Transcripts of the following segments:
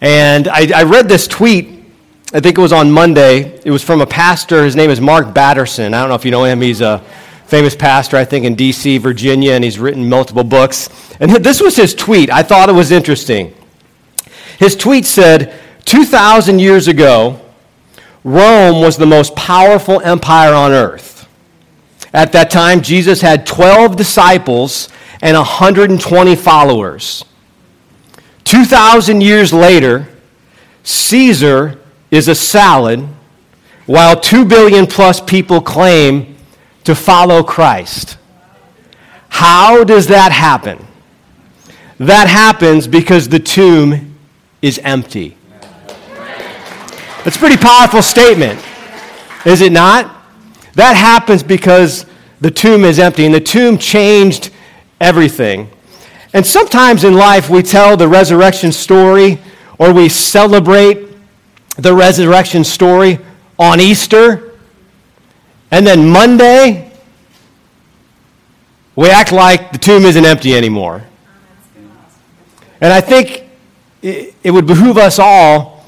And I, I, read this tweet, I think it was on Monday. It was from a pastor. His name is Mark Batterson. I don't know if you know him. He's a famous pastor, I think, in D.C., Virginia, and he's written multiple books. And this was his tweet. I thought it was interesting. His tweet said 2,000 years ago, Rome was the most powerful empire on earth. At that time, Jesus had 12 disciples and 120 followers. 2,000 years later, Caesar is a salad, while 2 billion plus people claim to follow Christ. How does that happen? That happens because the tomb is empty. That's a pretty powerful statement, is it not? That happens because the tomb is empty, and the tomb changed everything. And sometimes in life, we tell the resurrection story or we celebrate the resurrection story on Easter. And then Monday, we act like the tomb isn't empty anymore. And I think it would behoove us all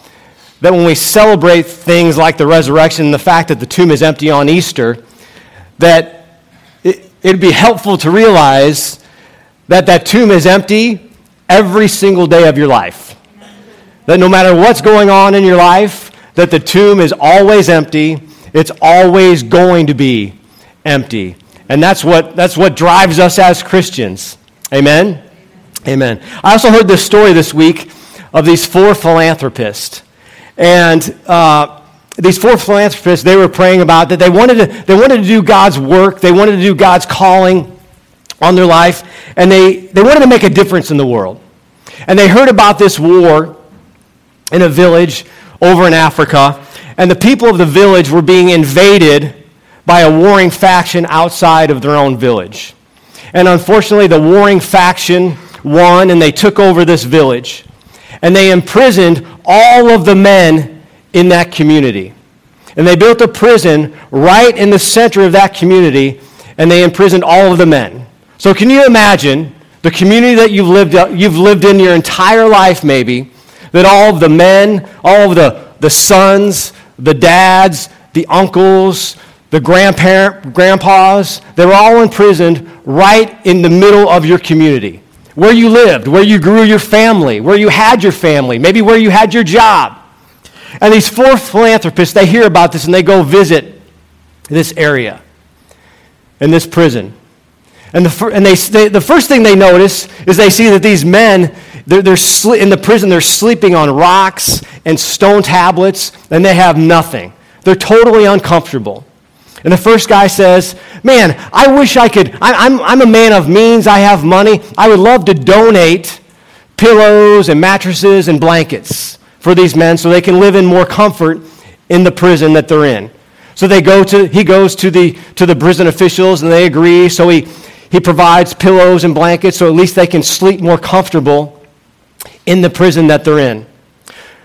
that when we celebrate things like the resurrection, and the fact that the tomb is empty on Easter, that it, would be helpful to realize that that tomb is empty every single day of your life. That no matter what's going on in your life, that the tomb is always empty. It's always going to be empty. And that's what, that's what drives us as Christians. Amen? Amen. I also heard this story this week of these four philanthropists. And uh, these four philanthropists, they were praying about that they wanted, to, they wanted to do God's work, they wanted to do God's calling on their life, and they, they wanted to make a difference in the world. And they heard about this war in a village over in Africa, and the people of the village were being invaded by a warring faction outside of their own village. And unfortunately, the warring faction won, and they took over this village. And they imprisoned all of the men in that community. And they built a prison right in the center of that community, and they imprisoned all of the men. So, can you imagine the community that you've lived, uh, you've lived in your entire life, maybe, that all of the men, all of the, the sons, the dads, the uncles, the grandparent, grandpas, they're all imprisoned right in the middle of your community. Where you lived, where you grew your family, where you had your family, maybe where you had your job. And these four philanthropists, they hear about this and they go visit this area in this prison. And, the, and they, they, the first thing they notice is they see that these men, they're, they're sli- in the prison, they're sleeping on rocks and stone tablets, and they have nothing. They're totally uncomfortable. And the first guy says, Man, I wish I could. I, I'm, I'm a man of means, I have money. I would love to donate pillows and mattresses and blankets for these men so they can live in more comfort in the prison that they're in. So they go to, he goes to the, to the prison officials and they agree. So he, he provides pillows and blankets so at least they can sleep more comfortable in the prison that they're in.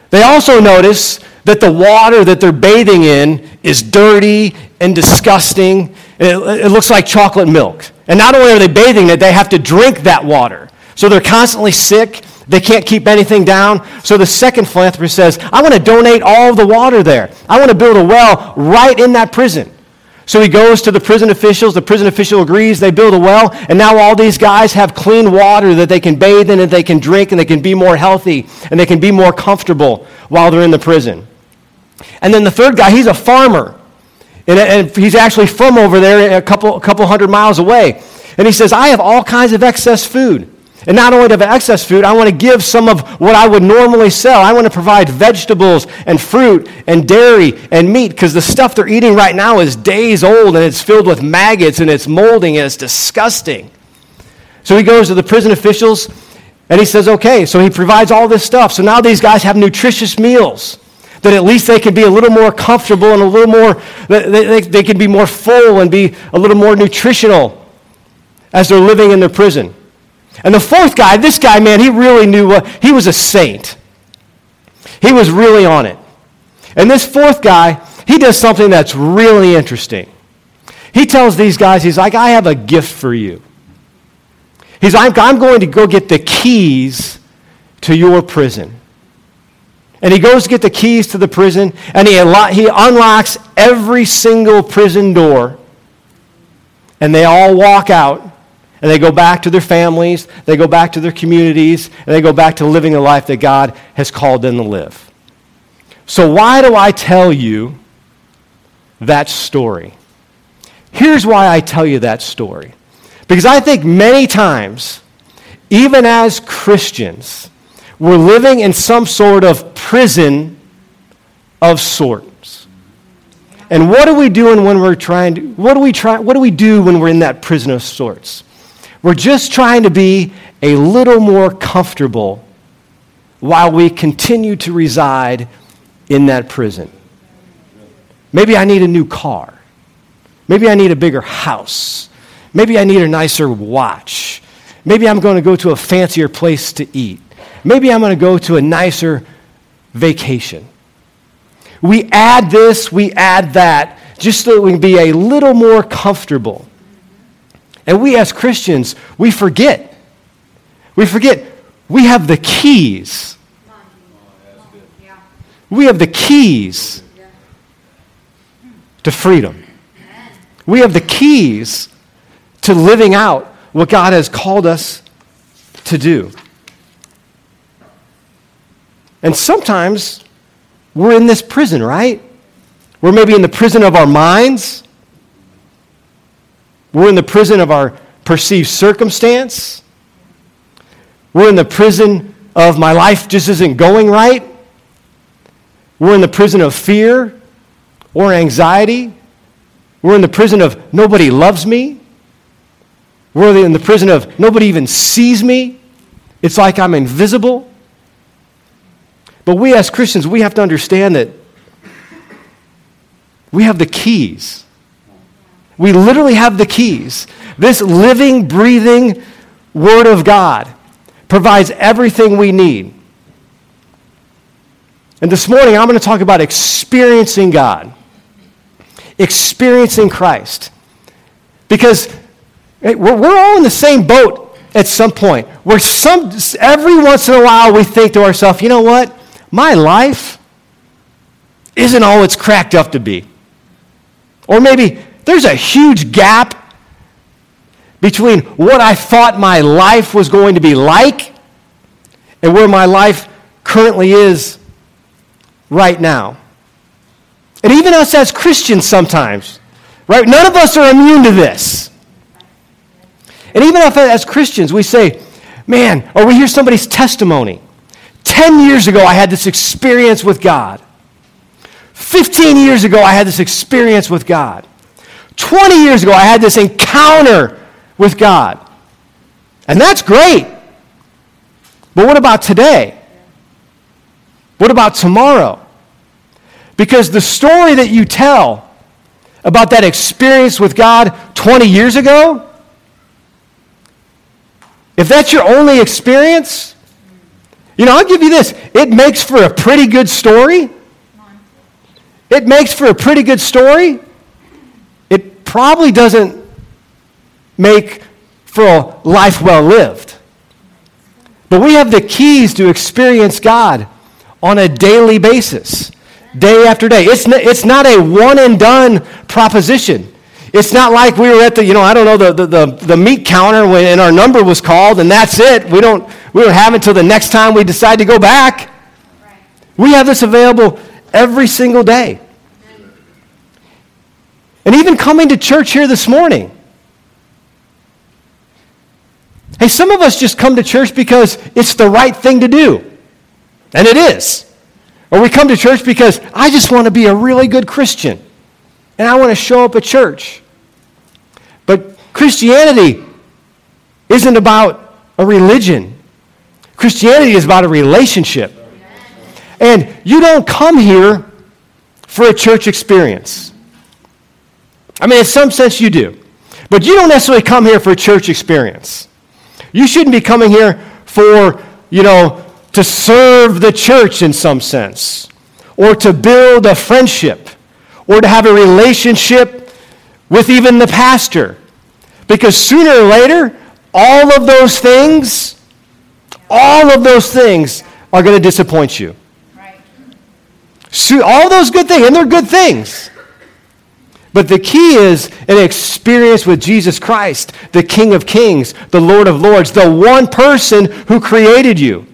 They also notice that the water that they're bathing in is dirty and disgusting. It, it, looks like chocolate milk. And not only are they bathing it, they have to drink that water. So they're constantly sick. They can't keep anything down. So the second philanthropist says, I want to donate all the water there. I want to build a well right in that prison. So he goes to the prison officials. The prison official agrees. They build a well. And now all these guys have clean water that they can bathe in and they can drink and they can be more healthy and they can be more comfortable while they're in the prison. And then the third guy, he's a farmer. And, and he's actually from over there a couple, a couple hundred miles away. And he says, I have all kinds of excess food. And not only to have excess food, I want to give some of what I would normally sell. I want to provide vegetables and fruit and dairy and meat because the stuff they're eating right now is days old and it's filled with maggots and it's molding and it's disgusting. So he goes to the prison officials and he says, okay, so he provides all this stuff. So now these guys have nutritious meals that at least they can be a little more comfortable and a little more, they, they, they can be more full and be a little more nutritional as they're living in their prison. And the fourth guy, this guy, man, he really knew what, he was a saint. He was really on it. And this fourth guy, he does something that's really interesting. He tells these guys, he's like, I have a gift for you. He's like, I'm going to go get the keys to your prison. And he goes to get the keys to the prison, and he, he unlocks every single prison door. And they all walk out, and they go back to their families, they go back to their communities, and they go back to living the life that God has called them to live. So, why do I tell you that story? Here's why I tell you that story. Because I think many times, even as Christians, we're living in some sort of prison of sorts. And what are we doing when we're trying to, what do we try, what do we do when we're in that prison of sorts? We're just trying to be a little more comfortable while we continue to reside in that prison. Maybe I need a new car. Maybe I need a bigger house. Maybe I need a nicer watch. Maybe I'm going to go to a fancier place to eat. Maybe I'm going to go to a nicer vacation. We add this, we add that, just so that we can be a little more comfortable. And we as Christians, we forget. We forget we have the keys. We have the keys to freedom. We have the keys to living out what God has called us to do. And sometimes we're in this prison, right? We're maybe in the prison of our minds. We're in the prison of our perceived circumstance. We're in the prison of my life just isn't going right. We're in the prison of fear or anxiety. We're in the prison of nobody loves me. We're in the prison of nobody even sees me. It's like I'm invisible. But we as Christians, we have to understand that we have the keys. We literally have the keys. This living, breathing Word of God provides everything we need. And this morning, I'm going to talk about experiencing God, experiencing Christ. Because we're, all in the same boat at some point, where some, every once in a while we think to ourselves, you know what? My life isn't all it's cracked up to be. Or maybe there's a huge gap between what I thought my life was going to be like and where my life currently is right now. And even us as Christians sometimes, right? None of us are immune to this. And even if as Christians we say, man, or we hear somebody's testimony. 10 years ago, I had this experience with God. 15 years ago, I had this experience with God. 20 years ago, I had this encounter with God. And that's great. But what about today? What about tomorrow? Because the story that you tell about that experience with God 20 years ago, if that's your only experience, you know, I'll give you this. It makes for a pretty good story. It makes for a pretty good story. Probably doesn't make for a life well lived. But we have the keys to experience God on a daily basis, day after day. It's, n- it's not a one and done proposition. It's not like we were at the, you know, I don't know, the, the, the, the meat counter when, and our number was called and that's it. We don't, we don't have it until the next time we decide to go back. Right. We have this available every single day. And even coming to church here this morning. Hey, some of us just come to church because it's the right thing to do. And it is. Or we come to church because I just want to be a really good Christian and I want to show up at church. But Christianity isn't about a religion, Christianity is about a relationship. And you don't come here for a church experience. I mean, in some sense, you do. But you don't necessarily come here for a church experience. You shouldn't be coming here for, you know, to serve the church in some sense, or to build a friendship, or to have a relationship with even the pastor. Because sooner or later, all of those things, all of those things are going to disappoint you. all those good things, and they're good things. But the key is an experience with Jesus Christ, the King of Kings, the Lord of Lords, the one person who created you.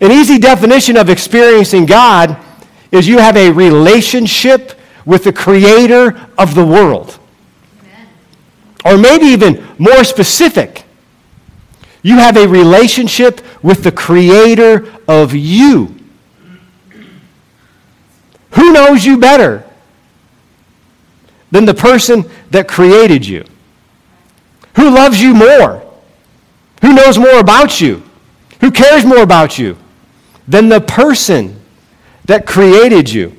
An easy definition of experiencing God is you have a relationship with the creator of the world. Amen. Or maybe even more specific, you have a relationship with the creator of you. Who knows you better than the person that created you? Who loves you more? Who knows more about you? Who cares more about you than the person that created you?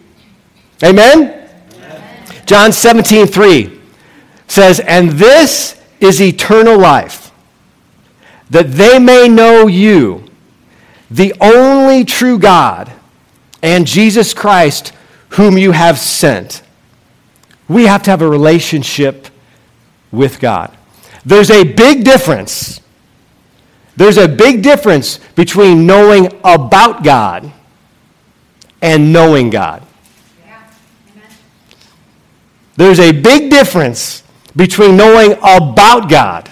Amen? John 17, 3 says, And this is eternal life, that they may know you, the only true God, and Jesus Christ, whom you have sent. We have to have a relationship with God. There's a big difference. There's a big difference between knowing about God and knowing God. There's a big difference between knowing about God,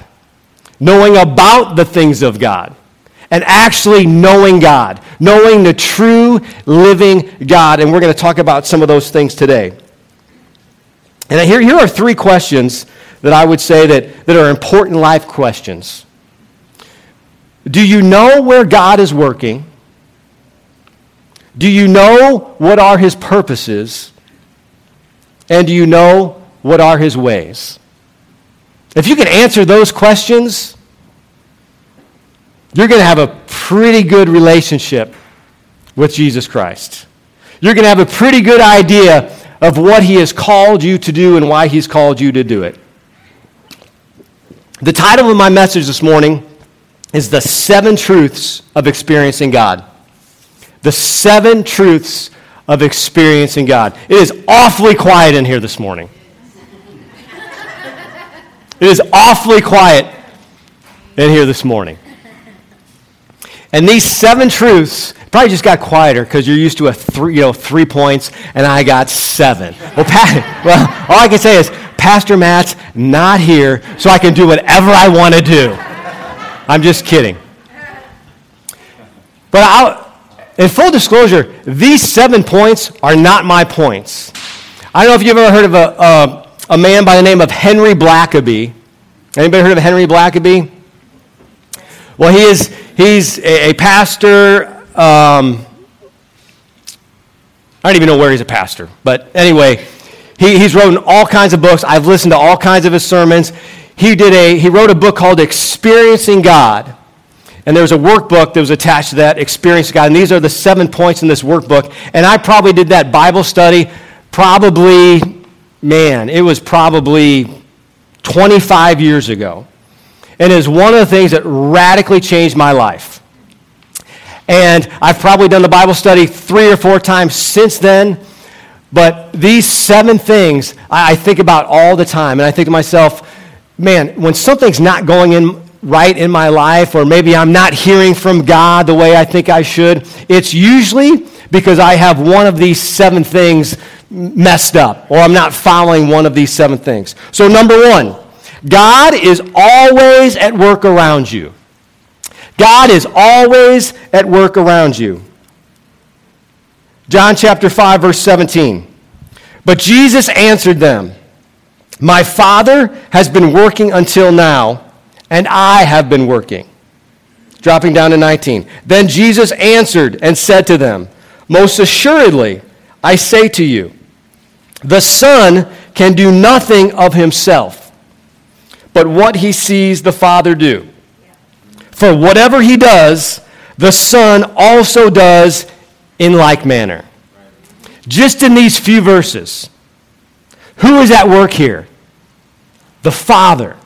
knowing about the things of God, and actually knowing God, knowing the true living God. And we're going to talk about some of those things today. And here, here are three questions that I would say that, that are important life questions. Do you know where God is working? Do you know what are his purposes? And do you know what are his ways? If you can answer those questions, you're going to have a pretty good relationship with Jesus Christ. You're going to have a pretty good idea of what he has called you to do and why he's called you to do it. The title of my message this morning is The Seven Truths of Experiencing God. The Seven Truths of experiencing God. It is awfully quiet in here this morning. It is awfully quiet in here this morning. And these seven truths probably just got quieter because you're used to a three, you know, three points, and I got seven. Well, Pat, well, all I can say is Pastor Matt's not here, so I can do whatever I want to do. I'm just kidding. But I'll, in full disclosure, these seven points are not my points. I don't know if you've ever heard of a, a, a man by the name of Henry Blackaby. Anybody heard of Henry Blackaby? Well, he is, he's a, a pastor. Um, I don't even know where he's a pastor. But anyway, he, he's written all kinds of books. I've listened to all kinds of his sermons. He, did a, he wrote a book called Experiencing God. And there was a workbook that was attached to that, Experience God. And these are the seven points in this workbook. And I probably did that Bible study probably, man, it was probably 25 years ago. And is one of the things that radically changed my life. And I've probably done the Bible study three or four times since then. But these seven things I think about all the time. And I think to myself, man, when something's not going in right in my life, or maybe I'm not hearing from God the way I think I should, it's usually because I have one of these seven things messed up, or I'm not following one of these seven things. So, number one, God is always at work around you. God is always at work around you. John chapter 5, verse 17. But Jesus answered them, My Father has been working until now and I have been working. Dropping down to 19. Then Jesus answered and said to them, Most assuredly, I say to you, the Son can do nothing of himself, but what he sees the Father do. For whatever he does, the Son also does in like manner. Just in these few verses, who is at work here? The Father.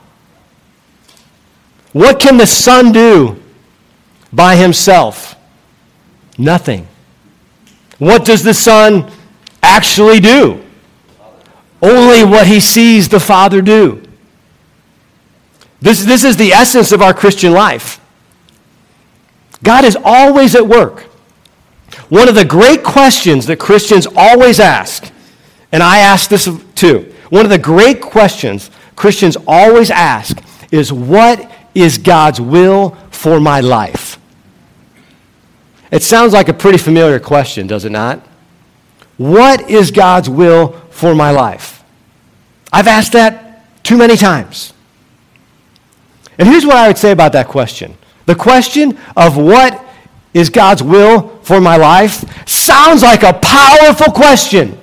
What can the Son do by himself? Nothing. What does the Son actually do? Only what he sees the Father do. This, this is the essence of our Christian life. God is always at work. One of the great questions that Christians always ask, and I ask this too, one of the great questions Christians always ask is what is God's will for my life? It sounds like a pretty familiar question, does it not? What is God's will for my life? I've asked that too many times. And here's what I would say about that question the question of what is God's will for my life sounds like a powerful question.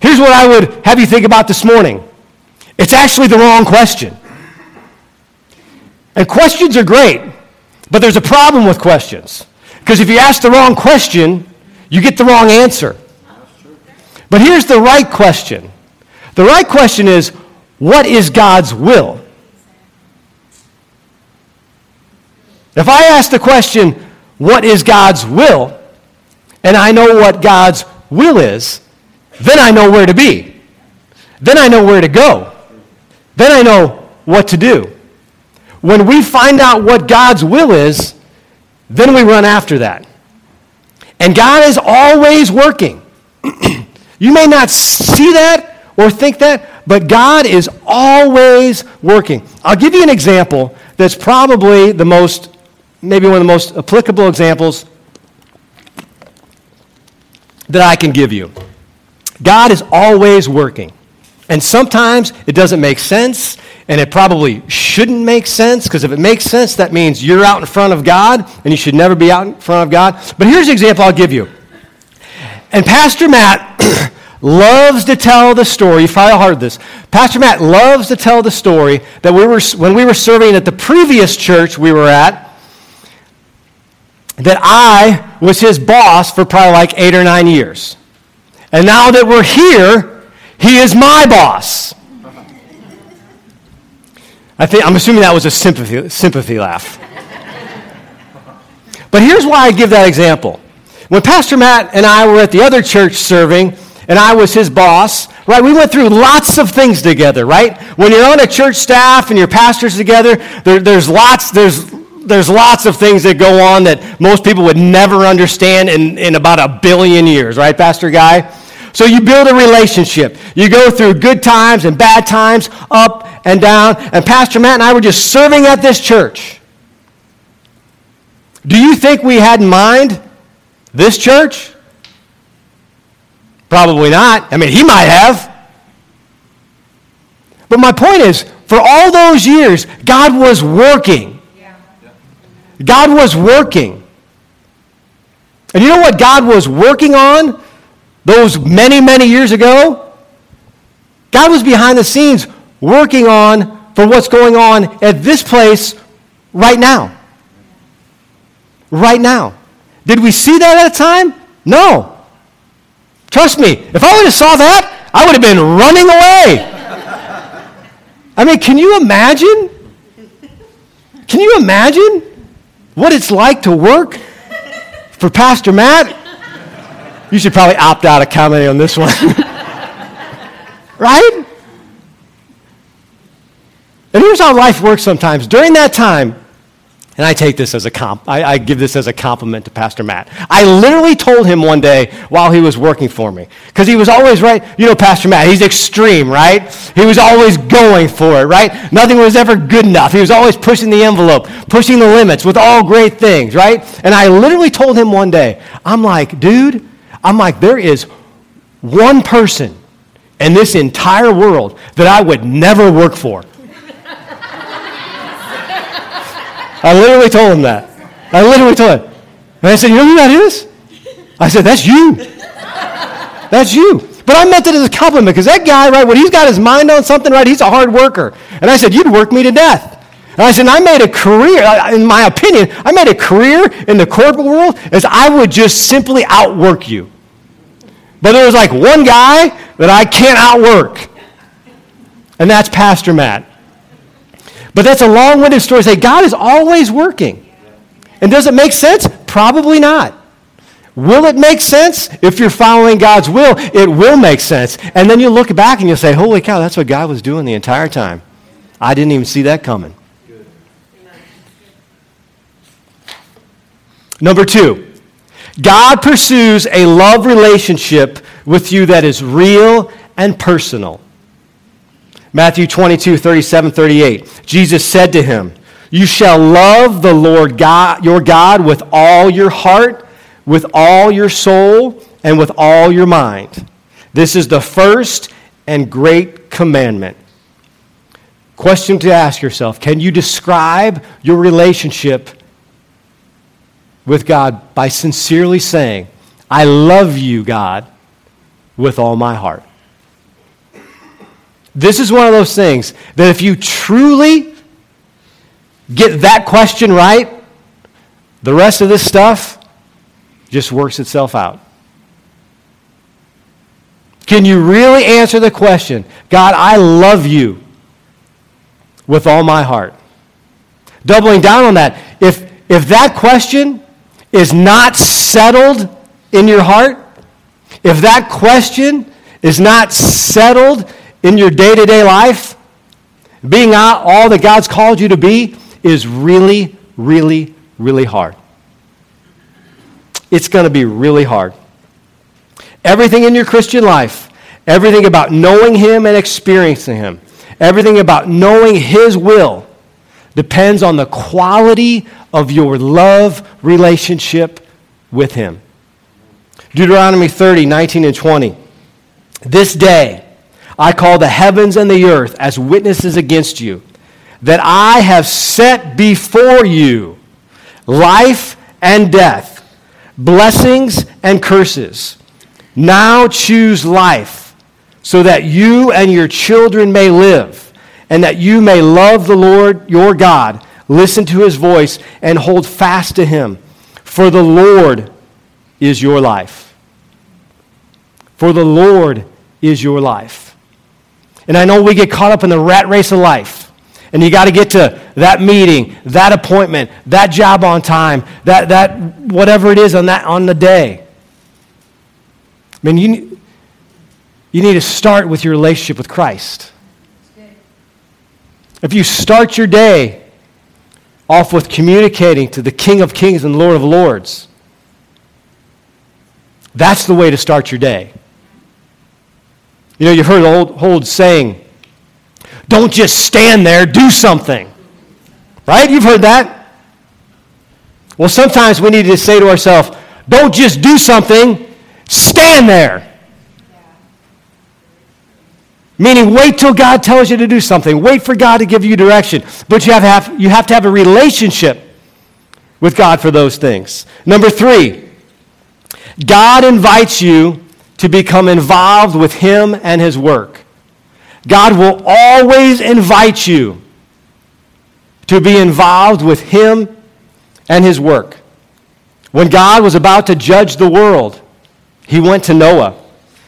Here's what I would have you think about this morning it's actually the wrong question. And questions are great, but there's a problem with questions. Because if you ask the wrong question, you get the wrong answer. But here's the right question the right question is what is God's will? If I ask the question, what is God's will? And I know what God's will is, then I know where to be. Then I know where to go. Then I know what to do. When we find out what God's will is, then we run after that. And God is always working. you may not see that or think that, but God is always working. I'll give you an example that's probably the most maybe one of the most applicable examples that I can give you. God is always working. And sometimes it doesn't make sense, and it probably shouldn't make sense, because if it makes sense, that means you're out in front of God, and you should never be out in front of God. But here's an example I'll give you. And Pastor Matt loves to tell the story. You probably heard this. Pastor Matt loves to tell the story that we were, when we were serving at the previous church we were at, that I was his boss for probably like eight or nine years. And now that we're here, he is my boss. I think, I'm assuming that was a sympathy, sympathy laugh. But here's why I give that example. When Pastor Matt and I were at the other church serving, and I was his boss, right? We went through lots of things together, right? When you're on a church staff and your pastors together, there, there's lots, there's there's lots of things that go on that most people would never understand in, in about a billion years, right, Pastor Guy? So you build a relationship. You go through good times and bad times, up and down. And Pastor Matt and I were just serving at this church. Do you think we had in mind this church? Probably not. I mean, he might have. But my point is, for all those years, God was working. God was working. And you know what God was working on those many, many years ago? God was behind the scenes working on for what's going on at this place right now. Right now. Did we see that at the time? No. Trust me, if I would have saw that, I would have been running away. I mean, can you imagine? Can you imagine what it's like to work for Pastor Matt, you should probably opt out of comedy on this one. right? And here's how life works sometimes. During that time, and I take this as a comp, I, I, give this as a compliment to Pastor Matt. I literally told him one day while he was working for me, because he was always right. You know, Pastor Matt, he's extreme, right? He was always going for it, right? Nothing was ever good enough. He was always pushing the envelope, pushing the limits with all great things, right? And I literally told him one day, I'm like, dude, I'm like, there is one person in this entire world that I would never work for. I literally told him that. I literally told him. And I said, You know who that is? I said, That's you. That's you. But I meant it as a compliment because that guy, right, when he's got his mind on something, right, he's a hard worker. And I said, You'd work me to death. And I said, I made a career, uh, in my opinion, I made a career in the corporate world as I would just simply outwork you. But there was like one guy that I can't outwork, and that's Pastor Matt. But that's a long winded story to say God is always working. And does it make sense? Probably not. Will it make sense? If you're following God's will, it will make sense. And then you look back and you'll say, holy cow, that's what God was doing the entire time. I didn't even see that coming. Number two, God pursues a love relationship with you that is real and personal. Matthew 22, 37, 38. Jesus said to him, You shall love the Lord God, your God with all your heart, with all your soul, and with all your mind. This is the first and great commandment. Question to ask yourself Can you describe your relationship with God by sincerely saying, I love you, God, with all my heart? This is one of those things that if you truly get that question right, the rest of this stuff just works itself out. Can you really answer the question, God, I love you with all my heart? Doubling down on that, if, if that question is not settled in your heart, if that question is not settled in your day to day life, being all that God's called you to be is really, really, really hard. It's going to be really hard. Everything in your Christian life, everything about knowing Him and experiencing Him, everything about knowing His will depends on the quality of your love relationship with Him. Deuteronomy 30, 19 and 20. This day I call the heavens and the earth as witnesses against you, that I have set before you life and death, blessings and curses. Now choose life so that you and your children may live, and that you may love the Lord your God, listen to his voice, and hold fast to him. For the Lord is your life. For the Lord is your life. And I know we get caught up in the rat race of life. And you got to get to that meeting, that appointment, that job on time, that, that whatever it is on, that, on the day. I mean, you, you need to start with your relationship with Christ. If you start your day off with communicating to the King of Kings and Lord of Lords, that's the way to start your day. You know, you've heard the old, old saying, don't just stand there, do something. Right? You've heard that. Well, sometimes we need to say to ourselves, don't just do something, Stand there. Meaning, wait till God tells you to do something. Wait for God to give you direction. But you have, have, you have to have a relationship with God for those things. Number three, God invites you to become involved with Him and His work. God will always invite you to be involved with Him and His work. When God was about to judge the world, he went to Noah.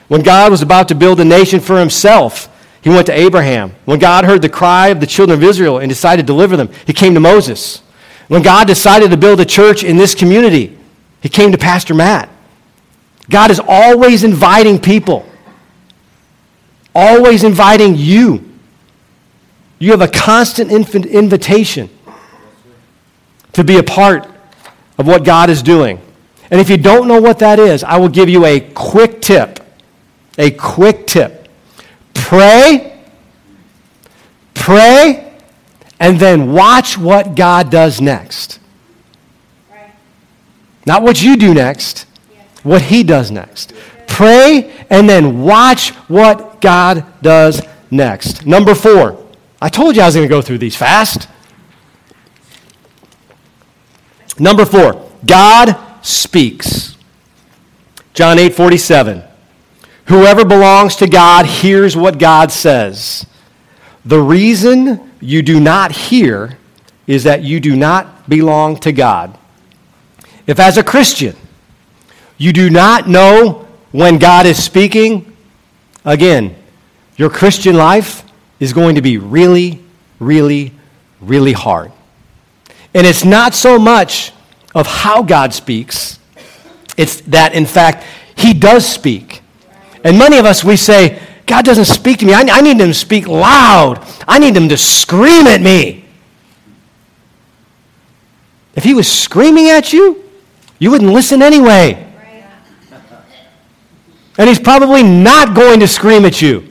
When God was about to build a nation for himself, he went to Abraham. When God heard the cry of the children of Israel and decided to deliver them, he came to Moses. When God decided to build a church in this community, he came to Pastor Matt. God is always inviting people, always inviting you. You have a constant invitation to be a part of what God is doing. And if you don't know what that is, I will give you a quick tip. A quick tip. Pray, pray, and then watch what God does next. Right. Not what you do next. What He does next. Pray, and then watch what God does next. Number four. I told you I was going to go through these fast. Number four, God speaks. John 8 47. Whoever belongs to God hears what God says. The reason you do not hear is that you do not belong to God. If, as a Christian, you do not know when God is speaking, again, your Christian life is going to be really, really, really hard. And it's not so much of how God speaks. It's that, in fact, He does speak. And many of us, we say, God doesn't speak to me. I, I need Him to speak loud. I need Him to scream at me. If He was screaming at you, you wouldn't listen anyway. And he's probably not going to scream at you.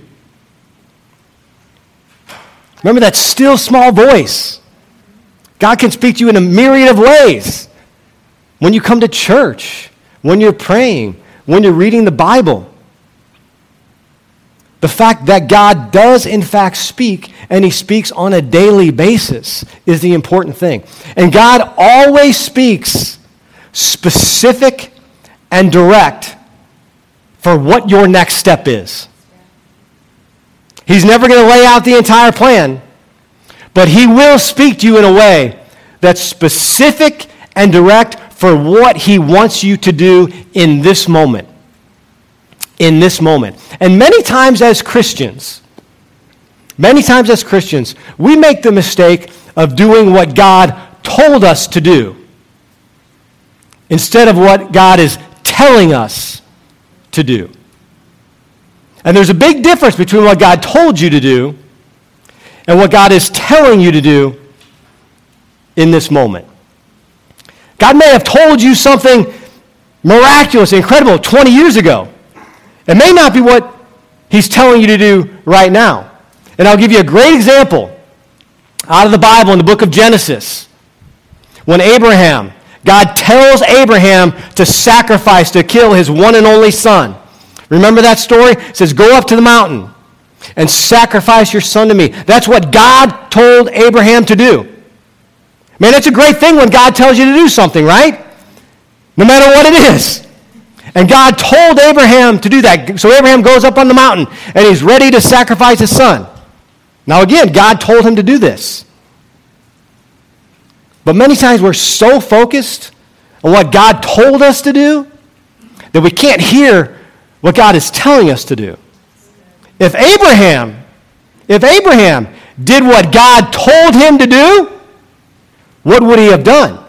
Remember that still small voice. God can speak to you in a myriad of ways. When you come to church, when you're praying, when you're reading the Bible. The fact that God does, in fact, speak, and He speaks on a daily basis, is the important thing. And God always speaks specific and direct for what your next step is. He's never going to lay out the entire plan, but He will speak to you in a way that's specific and direct for what He wants you to do in this moment. In this moment. And many times as Christians, many times as Christians, we make the mistake of doing what God told us to do instead of what God is telling us to do. And there's a big difference between what God told you to do and what God is telling you to do in this moment. God may have told you something miraculous, incredible 20 years ago. It may not be what He's telling you to do right now. And I'll give you a great example out of the Bible in the book of Genesis. When Abraham, God tells Abraham to sacrifice, to kill his one and only son. Remember that story? It says, Go up to the mountain and sacrifice your son to me. That's what God told Abraham to do. Man, it's a great thing when God tells you to do something, right? No matter what it is. And God told Abraham to do that. So Abraham goes up on the mountain and he's ready to sacrifice his son. Now, again, God told him to do this. But many times we're so focused on what God told us to do that we can't hear what God is telling us to do. If Abraham, if Abraham did what God told him to do, what would he have done?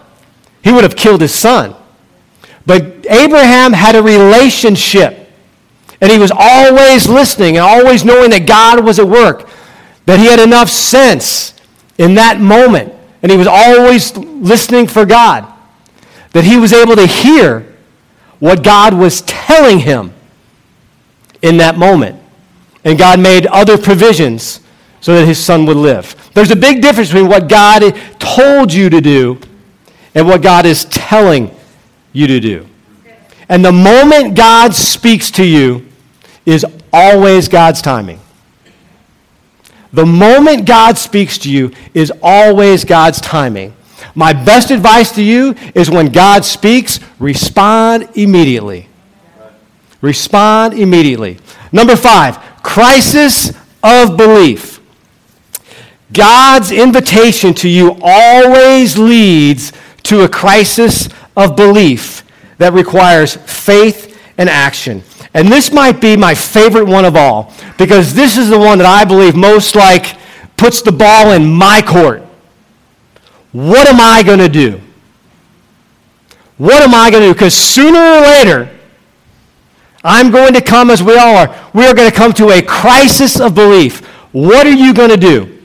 He would have killed his son. But Abraham had a relationship, and he was always listening and always knowing that God was at work, that he had enough sense in that moment, and he was always listening for God, that he was able to hear what God was telling him in that moment. And God made other provisions so that his son would live. There's a big difference between what God told you to do and what God is telling you to do. And the moment God speaks to you is always God's timing. The moment God speaks to you is always God's timing. My best advice to you is when God speaks, respond immediately. Respond immediately. Number five, crisis of belief. God's invitation to you always leads to a crisis of belief that requires faith and action. And this might be my favorite one of all because this is the one that I believe most like puts the ball in my court. What am I going to do? What am I going to do? Because sooner or later, I'm going to come as we all are. We are going to come to a crisis of belief. What are you going to do?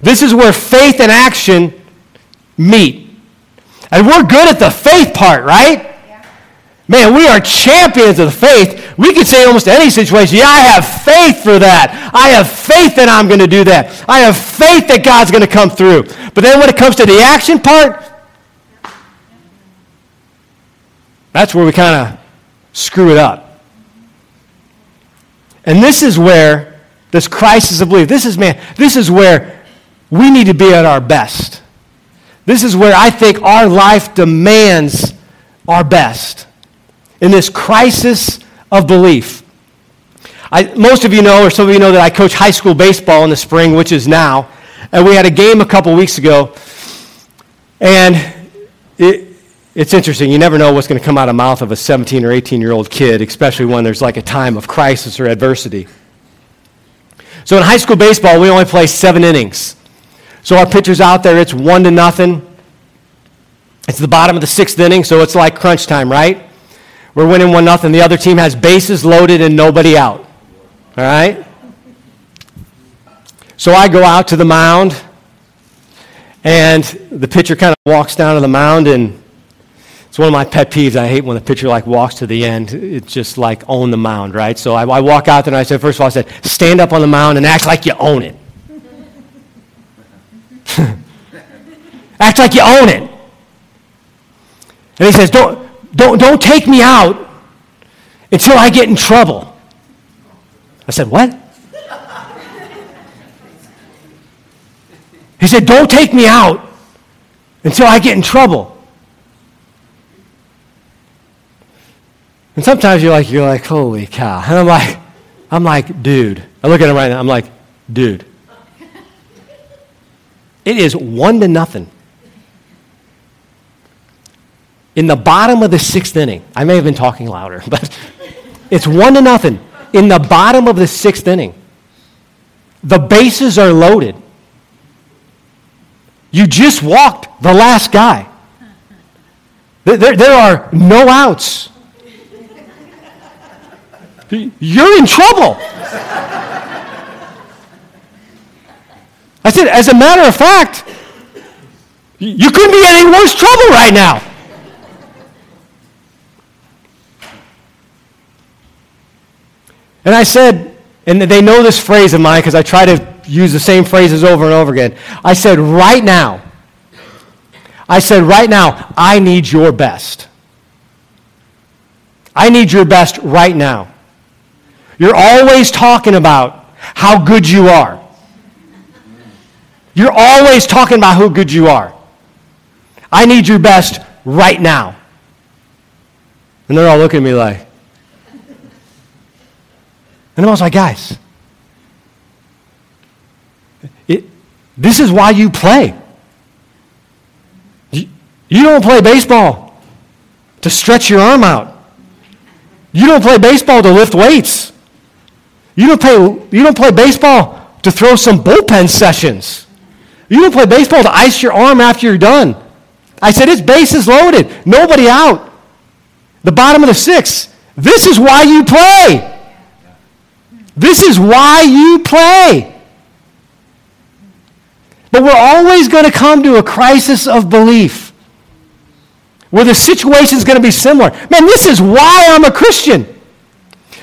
This is where faith and action meet. And we're good at the faith part, right? Man, we are champions of the faith. We can say almost any situation, yeah, I have faith for that. I have faith that I'm going to do that. I have faith that God's going to come through. But then when it comes to the action part, that's where we kind of screw it up. And this is where this crisis of belief, this is, man, this is where we need to be at our best. This is where I think our life demands our best in this crisis of belief. I, most of you know, or some of you know, that I coach high school baseball in the spring, which is now. And we had a game a couple weeks ago. And it, it's interesting. You never know what's going to come out of the mouth of a 17 or 18 year old kid, especially when there's like a time of crisis or adversity. So in high school baseball, we only play seven innings. So our pitcher's out there, it's one to nothing. It's the bottom of the sixth inning, so it's like crunch time, right? We're winning one nothing. The other team has bases loaded and nobody out. All right? So I go out to the mound And the pitcher kind of walks down to the mound, and it's one of my pet peeves. I hate when the pitcher like walks to the end. It's just like own the mound, right? So I, I walk out there and I said, first of all, I said, stand up on the mound and act like you own it. act like you own it. And he says, don't, don't, don't take me out until I get in trouble. I said, what? He said, Don't take me out until I get in trouble. And sometimes you're like, you're like, holy cow. And I'm like, I'm like, dude. I look at him right now, I'm like, dude. It is one to nothing. In the bottom of the sixth inning, I may have been talking louder, but it's one to nothing. In the bottom of the sixth inning, the bases are loaded. You just walked the last guy. There, there are no outs. You're in trouble. I said, as a matter of fact, you couldn't be in any worse trouble right now. And I said, and they know this phrase of mine because I try to use the same phrases over and over again. I said, right now, I said, right now, I need your best. I need your best right now. You're always talking about how good you are. You're always talking about how good you are. I need your best right now. And they're all looking at me like, and I was like, guys, it, this is why you play. You, you don't play baseball to stretch your arm out. You don't play baseball to lift weights. You don't play, you don't play baseball to throw some bullpen sessions. You don't play baseball to ice your arm after you're done. I said, it's bases loaded. Nobody out. The bottom of the sixth. This is why you play. This is why you play. But we're always going to come to a crisis of belief where the situation is going to be similar. Man, this is why I'm a Christian.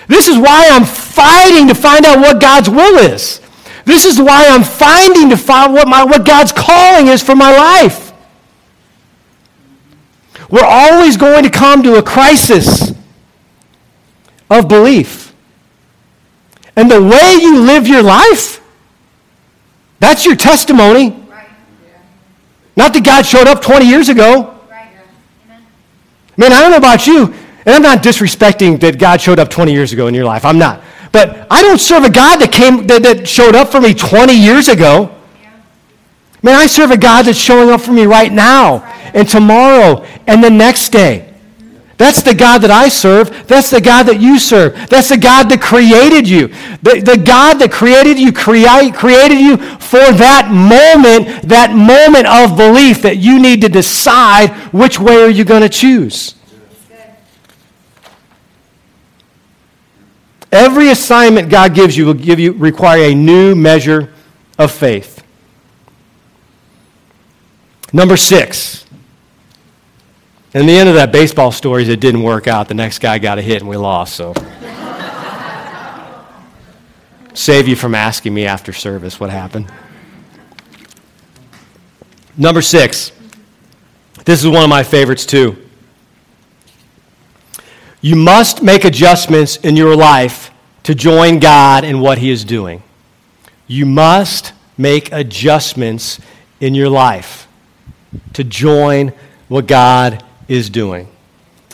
This is why I'm fighting to find out what God's will is. This is why I'm finding to find what, my, what God's calling is for my life. We're always going to come to a crisis of belief. And the way you live your life that's your testimony. Right. Not that God showed up 20 years ago. Right. Man, I don't know about you, and I'm not disrespecting that God showed up 20 years ago in your life. I'm not. But I don't serve a God that came that, that showed up for me 20 years ago. Yeah. Man, I serve a God that's showing up for me right now right. and tomorrow and the next day. That's the God that I serve. That's the God that you serve. That's the God that created you. The, the God that created you create, created you for that moment, that moment of belief that you need to decide which way are you going to choose. Every assignment God gives you will give you require a new measure of faith. Number six, and the end of that baseball story is it didn't work out. The next guy got a hit and we lost, so. Save you from asking me after service what happened. Number six. This is one of my favorites too. You must make adjustments in your life to join God in what He is doing. You must make adjustments in your life to join what God is doing.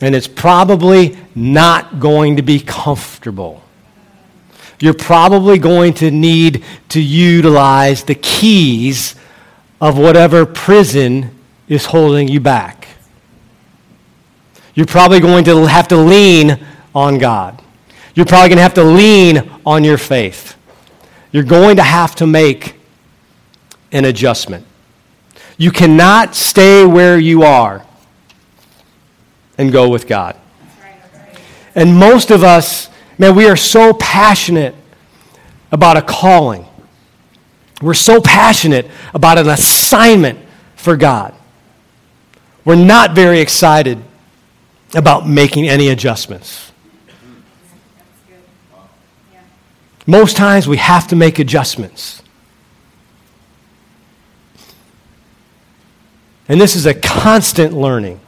And it's probably not going to be comfortable. You're probably going to need to utilize the keys of whatever prison is holding you back. You're probably going to have to lean on God. You're probably going to have to lean on your faith. You're going to have to make an adjustment. You cannot stay where you are and go with God. And most of us, man, we are so passionate about a calling. We're so passionate about an assignment for God. We're not very excited about making any adjustments. Most times we have to make adjustments. And this is a constant learning.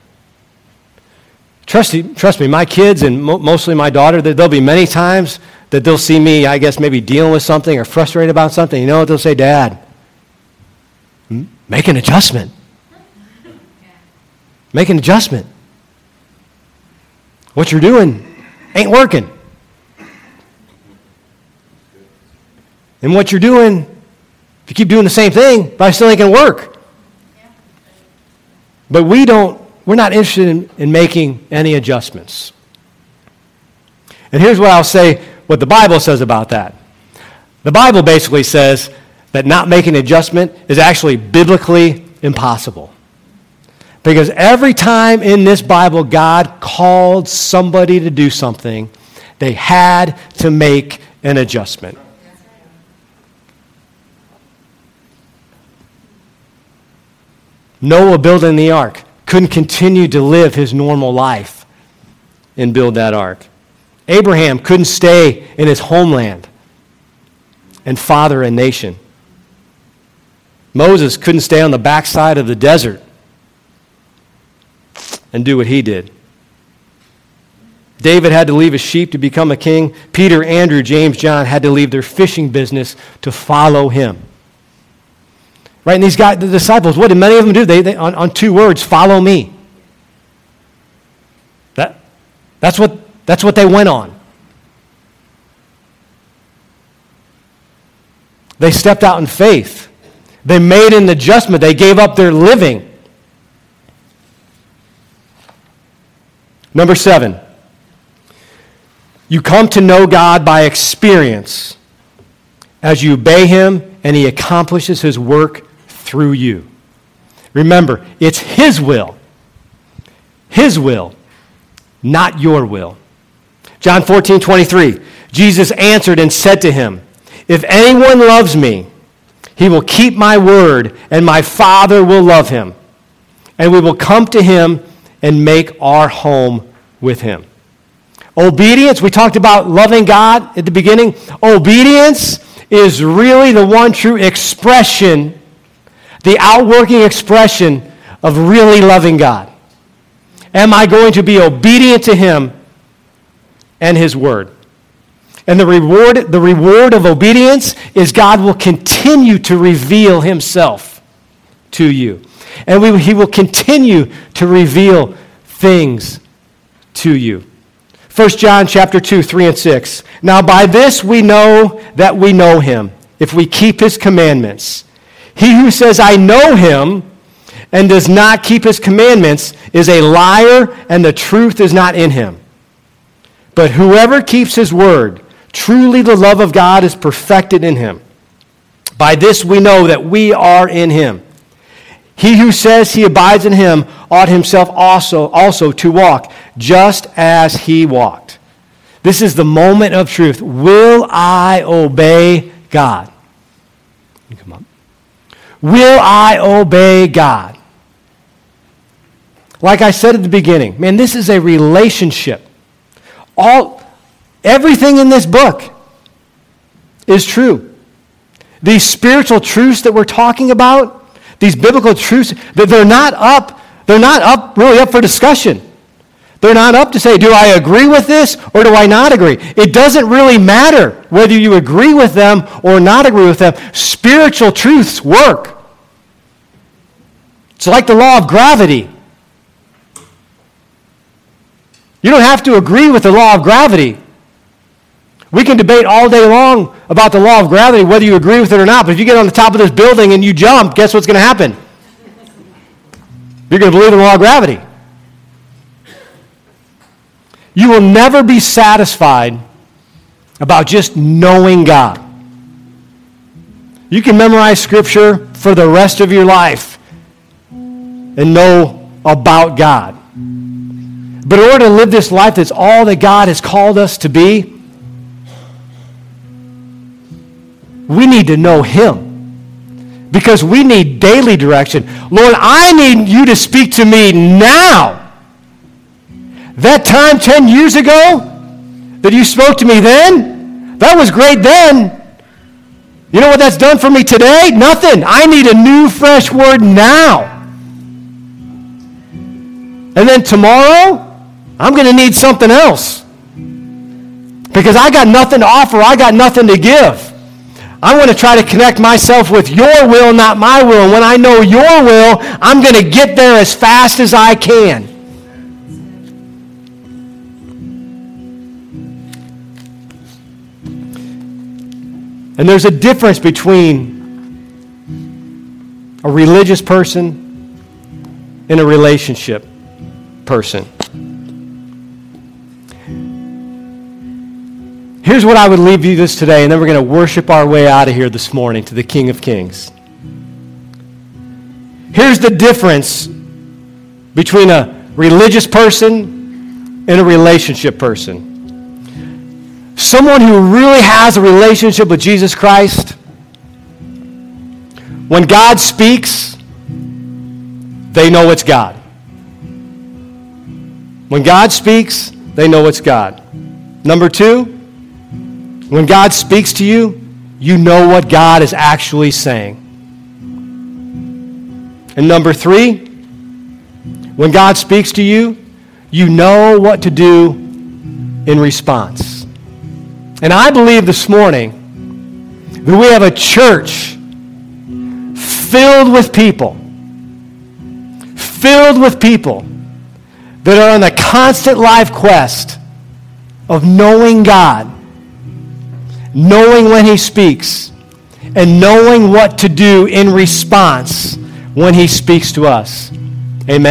Trust, trust me, my kids and mo- mostly my daughter, there'll be many times that they'll see me, I guess, maybe dealing with something or frustrated about something. You know what they'll say? Dad, make an adjustment. Make an adjustment. What you're doing ain't working. And what you're doing, if you keep doing the same thing, but I still ain't going to work. But we don't, we're not interested in, in making any adjustments. And here's what I'll say what the Bible says about that. The Bible basically says that not making an adjustment is actually biblically impossible. Because every time in this Bible God called somebody to do something, they had to make an adjustment. Noah building the ark couldn't continue to live his normal life and build that ark. Abraham couldn't stay in his homeland and father a nation. Moses couldn't stay on the backside of the desert and do what he did. David had to leave his sheep to become a king. Peter, Andrew, James, John had to leave their fishing business to follow him. Right? And these guys, the disciples, what did many of them do? They, they on, on two words, follow me. That, that's, what, that's what they went on. They stepped out in faith. They made an adjustment. They gave up their living. Number seven, you come to know God by experience as you obey Him and He accomplishes His work through you. Remember, it's His will. His will, not your will. John 14, 23. Jesus answered and said to him, If anyone loves me, he will keep my word, and my Father will love him. And we will come to him and make our home with Him. Obedience, we talked about loving God at the beginning. Obedience is really the one true expression, the outworking expression of really loving God. Am I going to be obedient to Him and His Word? And the reward, the reward of obedience is God will continue to reveal Himself to you and we, he will continue to reveal things to you. 1 John chapter 2, 3 and 6. Now by this we know that we know him, if we keep his commandments. He who says, I know him, and does not keep his commandments is a liar, and the truth is not in him. But whoever keeps his word, truly the love of God is perfected in him. By this we know that we are in him. He who says he abides in him ought himself also, also to walk just as he walked. This is the moment of truth. Will I obey God? Come on. Will I obey God? Like I said at the beginning, man, this is a relationship. All, everything in this book is true. These spiritual truths that we're talking about, these biblical truths, they're not up, they're not up really up for discussion. They're not up to say, do I agree with this or do I not agree? It doesn't really matter whether you agree with them or not agree with them. Spiritual truths work. It's like the law of gravity. You don't have to agree with the law of gravity. We can debate all day long about the law of gravity, whether you agree with it or not. But if you get on the top of this building and you jump, guess what's going to happen? You're going to believe in the law of gravity. You will never be satisfied about just knowing God. You can memorize Scripture for the rest of your life and know about God. But in order to live this life that's all that God has called us to be, we need to know Him. because we need daily direction. Lord, I need you to speak to me now. That time 10 years ago that you spoke to me then, that was great then. You know what that's done for me today? Nothing. I need a new, fresh word now. And then tomorrow, I'm going to need something else. Because I got nothing to offer, I got nothing to give. I want to try to connect myself with your will, not my will. And when I know your will, I'm going to get there as fast as I can. And there's a difference between a religious person and a relationship person. Here's what I would leave you this today, and then we're going to worship our way out of here this morning to the King of Kings. Here's the difference between a religious person and a relationship person. Someone who really has a relationship with Jesus Christ, when God speaks, they know it's God. When God speaks, they know it's God. Number two, when God speaks to you, you know what God is actually saying. And number three, when God speaks to you, you know what to do in response. And I believe this morning that we have a church filled with people, filled with people that are on the constant life quest of knowing God knowing when he speaks, and knowing what to do in response when he speaks to us.